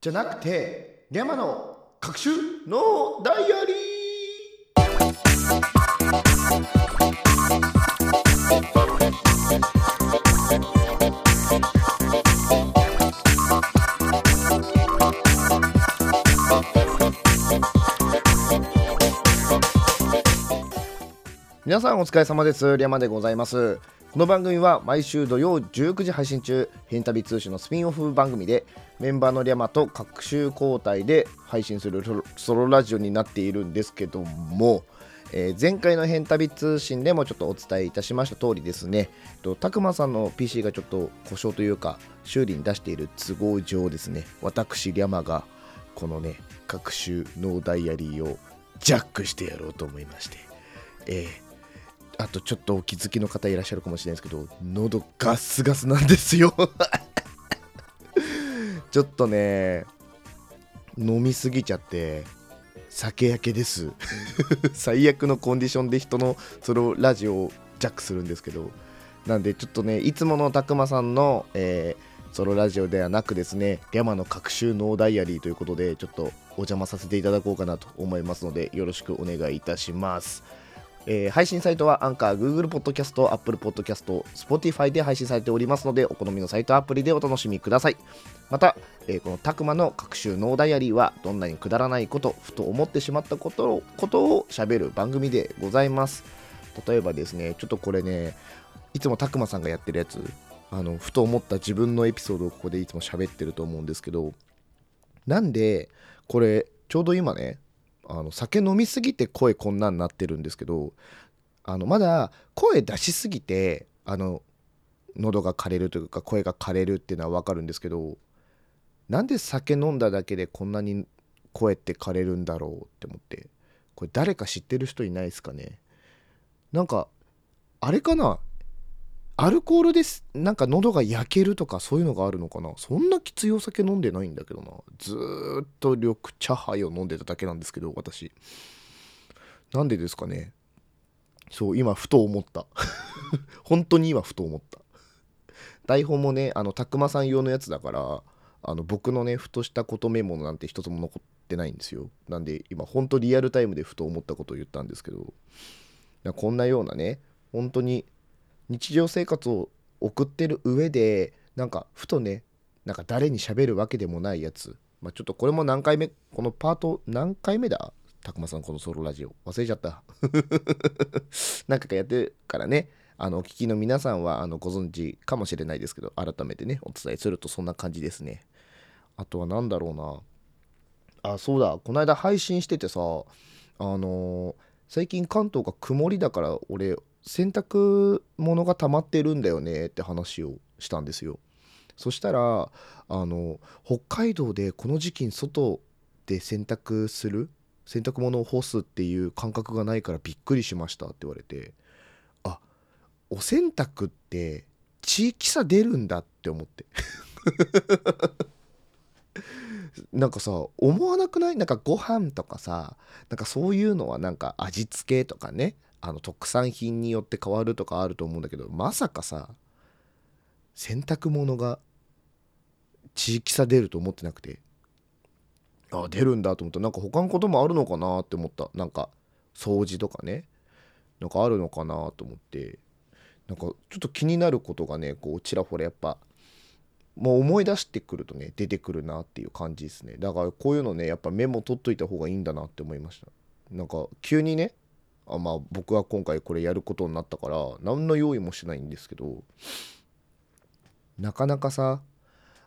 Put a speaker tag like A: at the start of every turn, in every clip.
A: じゃなくてリャマの各種のダイアリー。皆さんお疲れ様です。リャマでございます。この番組は毎週土曜19時配信中ヘンタビ通信のスピンオフ番組でメンバーのリャマと各週交代で配信するソロラジオになっているんですけども、えー、前回のヘンタビ通信でもちょっとお伝えいたしました通りですね。たくまさんの PC がちょっと故障というか修理に出している都合上ですね。私リャマがこのね各種ノーダイアリーをジャックしてやろうと思いまして。えーあとちょっとお気づきの方いらっしゃるかもしれないですけど喉ガスガスなんですよ。ちょっとね飲みすぎちゃって酒焼けです。最悪のコンディションで人のそれをラジオをジャックするんですけどなんでちょっとねいつものたくまさんの、えー、ソロラジオではなくですねリャマの各週ノーダイアリーということでちょっとお邪魔させていただこうかなと思いますのでよろしくお願いいたします。えー、配信サイトはアンカー、Google Podcast、Apple Podcast、Spotify で配信されておりますので、お好みのサイトアプリでお楽しみください。また、えー、このたくまの各種ノーダイアリーは、どんなにくだらないこと、ふと思ってしまったことをことを喋る番組でございます。例えばですね、ちょっとこれね、いつもたくまさんがやってるやつ、あのふと思った自分のエピソードをここでいつも喋ってると思うんですけど、なんで、これ、ちょうど今ね、あの酒飲みすぎて声こんなんなってるんですけどあのまだ声出しすぎてあの喉が枯れるというか声が枯れるっていうのは分かるんですけどなんで酒飲んだだけでこんなに声って枯れるんだろうって思ってこれ誰か知ってる人いないですかね？なんかあれかな？アルコールです。なんか喉が焼けるとかそういうのがあるのかな。そんなきついお酒飲んでないんだけどな。ずっと緑茶杯を飲んでただけなんですけど私。なんでですかね。そう今ふと思った。本当に今ふと思った。台本もねあのたくまさん用のやつだからあの僕のねふとしたことメモなんて一つも残ってないんですよ。なんで今ほんとリアルタイムでふと思ったことを言ったんですけど。こんなようなね本当に日常生活を送ってる上でなんかふとねなんか誰に喋るわけでもないやつ、まあ、ちょっとこれも何回目このパート何回目だ？たくまさんこのソロラジオ。忘れちゃった。何回かやってるからね。あのお聞きの皆さんはあのご存知かもしれないですけど改めてねお伝えするとそんな感じですね。あとは何だろうな。あそうだ。この間配信しててさあのー、最近関東が曇りだから俺洗濯物が溜まってるんだよねって話をしたんですよ。そしたらあの北海道でこの時期に外で洗濯する洗濯物を干すっていう感覚がないからびっくりしましたって言われてあお洗濯って地域差出るんだって思って。なんかさ思わなくない？なんかご飯とかさなんかそういうのはなんか味付けとかねあの特産品によって変わるとかあると思うんだけどまさかさ洗濯物が地域差出ると思ってなくて。あ出るんだと思った。なんか他のこともあるのかなって思った。なんか掃除とかね。なんかあるのかなと思って。なんかちょっと気になることがねこうちらほらやっぱもう思い出してくるとね出てくるなっていう感じですね。だからこういうのねやっぱメモ取っといた方がいいんだなって思いました。なんか急にねあまあ僕は今回これやることになったから何の用意もしないんですけどなかなかさ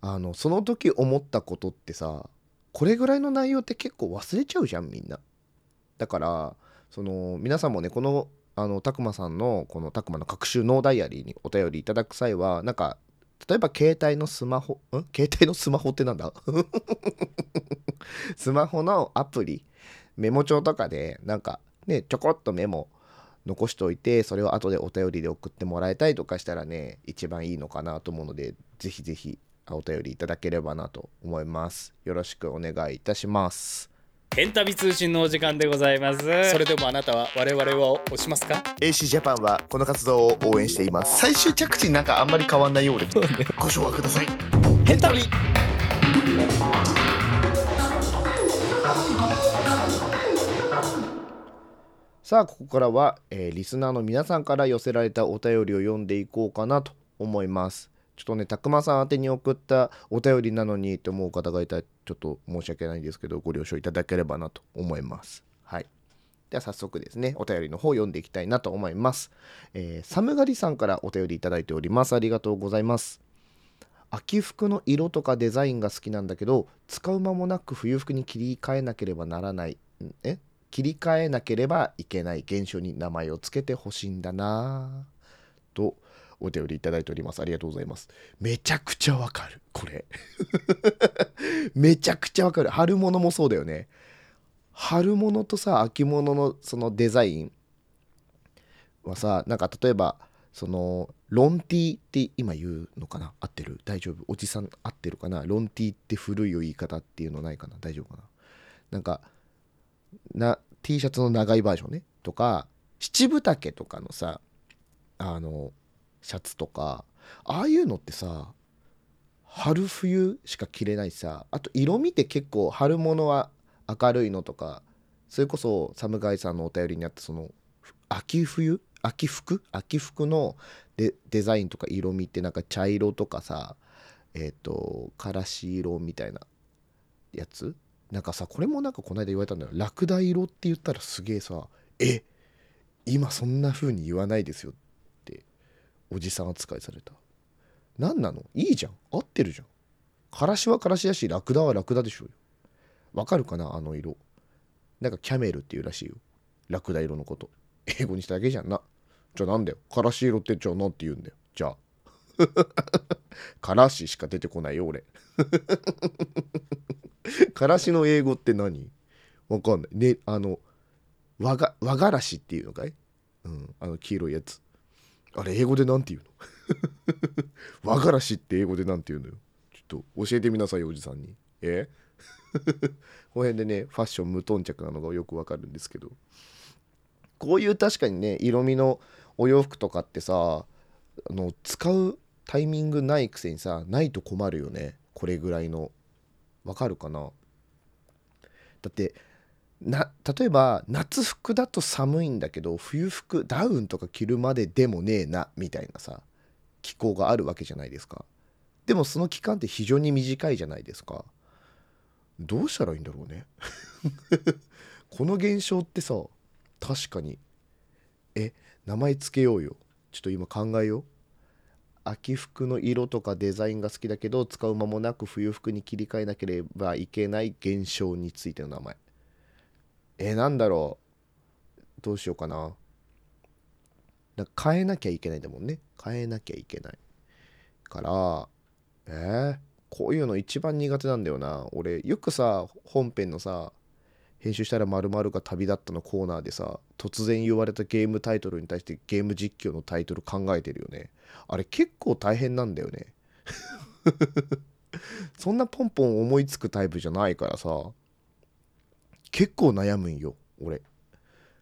A: あのその時思ったことってさこれぐらいの内容って結構忘れちゃうじゃんみんな。だからその皆さんもねこのあのたくまさんのこのたくまの各種ノーダイアリーにお便りいただく際はなんか例えば携帯のスマホん？携帯のスマホってなんだ？スマホのアプリメモ帳とかでなんかね、ちょこっとメモ残しておいて、それを後でお便りで送ってもらえたりとかしたらね、一番いいのかなと思うので、ぜひぜひお便りいただければなと思います。よろしくお願いいたします。
B: ヘンタビ通信のお時間でございます。それでもあなたは我々を押しますか
A: ?AC ジャパンはこの活動を応援しています。最終着地なんかあんまり変わんないようで、ご唱和ください。
B: ヘンタビ
A: さあここからは、えーリスナーの皆さんから寄せられたお便りを読んでいこうかなと思います。ちょっとねたくまさん宛てに送ったお便りなのにと思う方がいたらちょっと申し訳ないんですけどご了承いただければなと思います。はい。では早速ですねお便りの方を読んでいきたいなと思います、えーサムガリさんからお便りいただいております。ありがとうございます。秋服の色とかデザインが好きなんだけど使う間もなく冬服に切り替えなければならない。え？切り替えなければいけない現象に名前を付けてほしいんだな。とお便りいただいております。ありがとうございます。めちゃくちゃわかる。これ。めちゃくちゃわかる。春物もそうだよね。春物とさ秋物のそのデザインはさなんか例えばそのロンティーって今言うのかな？合ってる？大丈夫？おじさん合ってるかな？ロンティーって古い言い方っていうのないかな？大丈夫かな？なんかな T シャツの長いバージョンね。とか七分丈とかのさあのシャツとかああいうのってさ春冬しか着れないさあと色味って結構春物は明るいのとかそれこそサムガイさんのお便りにあったその秋冬？秋服？秋服のデデザインとか色味ってなんか茶色とかさえっ、とからし色みたいなやつ？なんかさこれもなんかこの間言われたんだよ。ラクダ色って言ったらすげえさえ今そんな風に言わないですよっておじさん扱いされた。何なの？いいじゃん。合ってるじゃん。からしはからしだしラクダはラクダでしょうよ。わかるかな？あの色。なんかキャメルっていうらしいよ。ラクダ色のこと。英語にしただけじゃんな。じゃあなんだよ。からし色ってじゃあ何て言うんだよ。じゃあ。からししか出てこないよ俺。からしの英語って何？わかんない。ねあの和が和がらしっていうのかい？うんあの黄色いやつ。あれ英語でなんて言うの？和がらしって英語でなんて言うのよ？ちょっと教えてみなさいおじさんに。え？この辺でねファッション無頓着なのがよくわかるんですけど。こういう確かにね色味のお洋服とかってさあの使うタイミングないくせにさないと困るよね。これぐらいの。わかるかな？だってな例えば夏服だと寒いんだけど冬服ダウンとか着るまででもねえなみたいなさ気候があるわけじゃないですか。でもその期間って非常に短いじゃないですか。どうしたらいいんだろうね？この現象ってさ確かに。え名前つけようよ。ちょっと今考えよう。秋服の色とかデザインが好きだけど使う間もなく冬服に切り替えなければいけない現象についての名前。えなんだろう。どうしようかな。なんか変えなきゃいけないんだもんね。変えなきゃいけない。からえー、こういうの一番苦手なんだよな。俺よくさ本編のさ編集したら〇〇が旅立ったのコーナーでさ突然言われたゲームタイトルに対してゲーム実況のタイトル考えてるよね。あれ結構大変なんだよね。そんなポンポン思いつくタイプじゃないからさ。結構悩むんよ俺。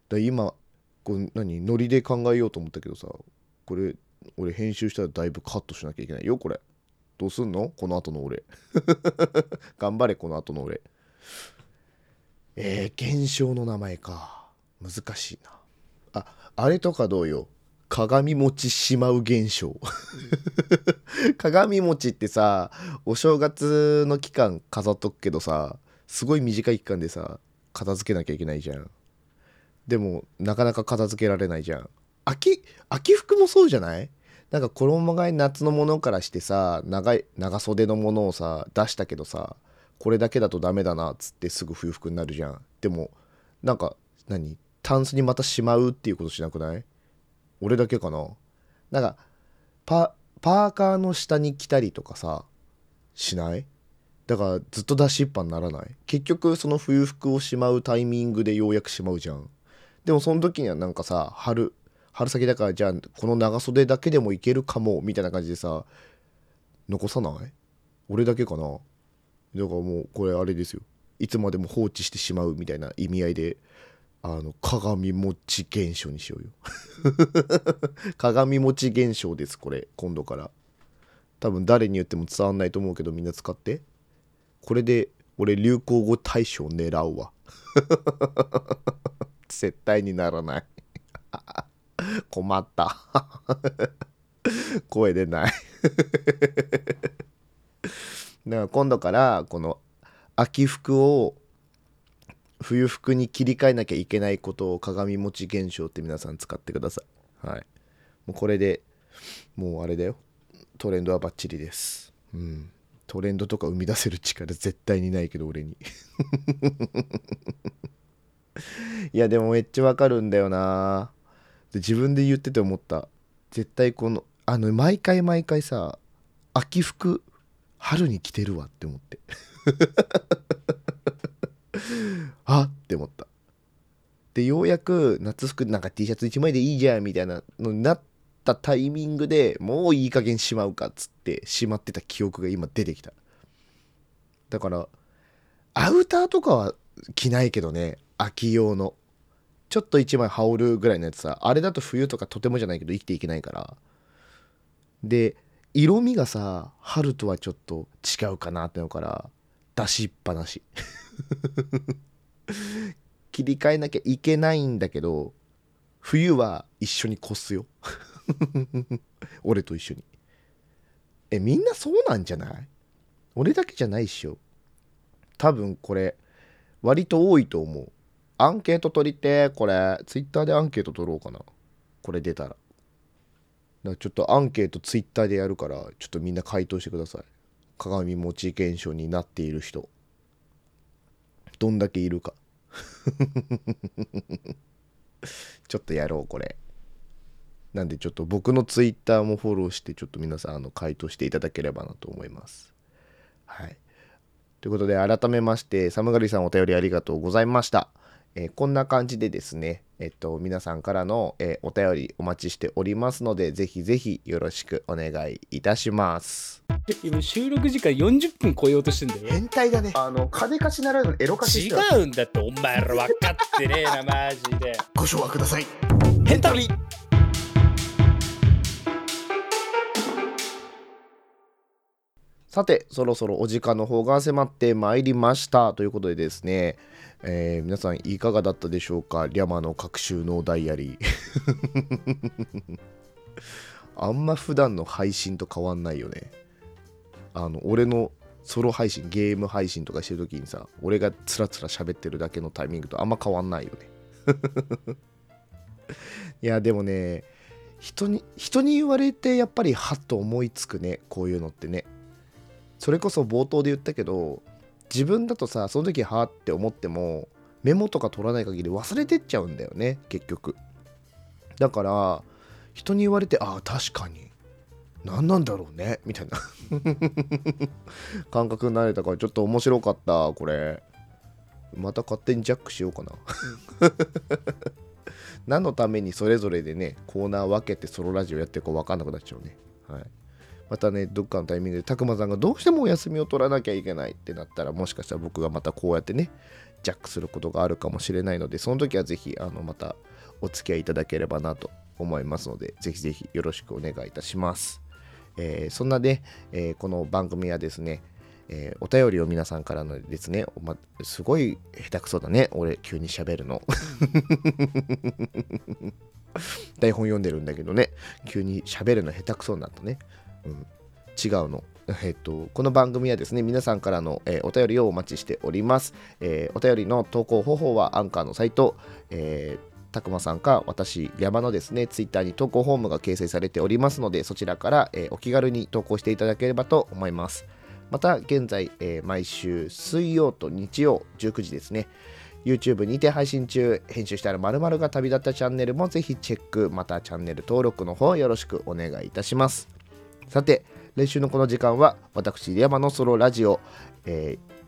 A: だ今こう何ノリで考えようと思ったけどさこれ俺編集したらだいぶカットしなきゃいけないよこれ。どうすんの？この後の俺。頑張れこの後の俺。えー、現象の名前か。難しいな。ああれとかどうよ。鏡餅しまう現象。鏡餅ってさお正月の期間飾っとくけどさすごい短い期間でさ片付けなきゃいけないじゃん。でもなかなか片付けられないじゃん。秋秋服もそうじゃない？なんか衣替え夏のものからしてさ長い長袖のものをさ出したけどさこれだけだとダメだなっつってすぐ冬服になるじゃん。でもなんか何？タンスにまたしまうっていうことしなくない？俺だけかな？なんかパーカーの下に着たりとかさしない？だからずっと出しっぱにならない？結局その冬服をしまうタイミングでようやくしまうじゃん。でもその時にはなんかさ春春先だからじゃあこの長袖だけでもいけるかもみたいな感じでさ残さない？俺だけかな？だからもうこれあれですよ。いつまでも放置してしまうみたいな意味合いであの鏡餅現象にしようよ。鏡餅現象ですこれ。今度から。多分誰に言っても伝わんないと思うけどみんな使って。これで俺流行語大賞狙うわ。絶対にならない。困った。声出ない。だから今度からこの秋服を冬服に切り替えなきゃいけないことを鏡餅現象って皆さん使ってください。はい。もうこれでもうあれだよ。トレンドはバッチリです。うん。トレンドとか生み出せる力絶対にないけど俺に。いやでもめっちゃわかるんだよな。で自分で言ってて思った。絶対このあの毎回毎回さ秋服春に着てるわって思って。あって思った。でようやく夏服なんか T シャツ1枚でいいじゃんみたいなのになったタイミングでもういい加減しまうかっつってしまってた記憶が今出てきた。だからアウターとかは着ないけどね秋用の。ちょっと1枚羽織るぐらいのやつさあれだと冬とかとてもじゃないけど生きていけないから。で色味がさ春とはちょっと違うかなってのから出しっぱなし。切り替えなきゃいけないんだけど冬は一緒に越すよ。俺と一緒に。えみんなそうなんじゃない？俺だけじゃないっしょ。多分これ割と多いと思う。アンケート取りてこれ。ツイッターでアンケート取ろうかな。これ出たら。だからちょっとアンケートツイッターでやるからちょっとみんな回答してください。鏡餅現象になっている人。どんだけいるか。ちょっとやろうこれ。なんでちょっと僕のツイッターもフォローしてちょっと皆さんあの回答していただければなと思います。はい。ということで改めまして寒がりさんお便りありがとうございました。えーこんな感じでですね、えっと、皆さんからの、えーお便りお待ちしておりますので、ぜひぜひよろしくお願いいたします。
B: 今収録時間40分超えようとしてんだよ
A: 変態だね。あの、金貸しならぬエロ貸し
B: 違うんだってお前ら分かってねえなマジで
A: ご唱和ください。
B: ヘン
A: さて、そろそろお時間の方が迫ってまいりました。ということでですね、えー皆さんいかがだったでしょうか？リャマの各収納ダイアリー。あんま普段の配信と変わんないよね。あの、俺のソロ配信、ゲーム配信とかしてる時にさ、俺がつらつら喋ってるだけのタイミングとあんま変わんないよね。いや、でもね、人に、人に言われてやっぱりはっと思いつくね、こういうのってね。それこそ冒頭で言ったけど自分だとさその時はあって思ってもメモとか取らない限り忘れてっちゃうんだよね結局。だから人に言われてああ確かに。何なんだろうねみたいな。感覚になれたからちょっと面白かったこれ。また勝手にジャックしようかな。何のためにそれぞれでねコーナー分けてソロラジオやってるか分かんなくなっちゃうね。はい。またねどっかのタイミングでたくまさんがどうしてもお休みを取らなきゃいけないってなったらもしかしたら僕がまたこうやってねジャックすることがあるかもしれないのでその時はぜひあのまたお付き合いいただければなと思いますのでぜひぜひよろしくお願いいたします、えーそんなね、えーこの番組はですねえーお便りを皆さんからのですね、ますごい下手くそだね俺急に喋るの。台本読んでるんだけどね急に喋るの下手くそになったね。うん、違うの。えっと、この番組はですね、皆さんからの、えーお便りをお待ちしております。えーお便りの投稿方法はアンカーのサイト、えーたくまさんか私、山のですね、ツイッターに投稿フォームが掲載されておりますので、そちらから、えーお気軽に投稿していただければと思います。また、現在、えー毎週水曜と日曜19時ですね、YouTube にて配信中、編集したら〇〇が旅立ったチャンネルもぜひチェック、またチャンネル登録の方よろしくお願いいたします。さて、来週のこの時間は、私、リヤマのソロラジオ、えー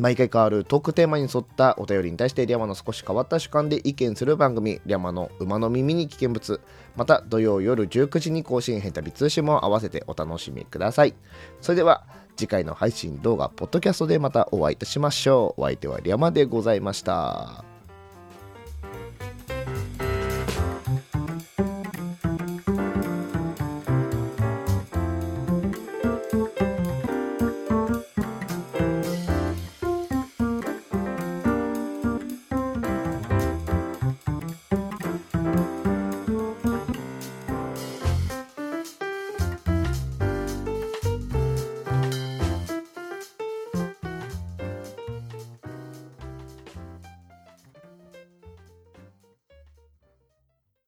A: 毎回変わるトークテーマに沿ったお便りに対してリャマの少し変わった主観で意見する番組リャマの馬の耳に危険物また土曜夜19時に更新ヘンタビ通信も合わせてお楽しみください。それでは次回の配信動画ポッドキャストでまたお会いいたしましょう。お相手はリャマでございました。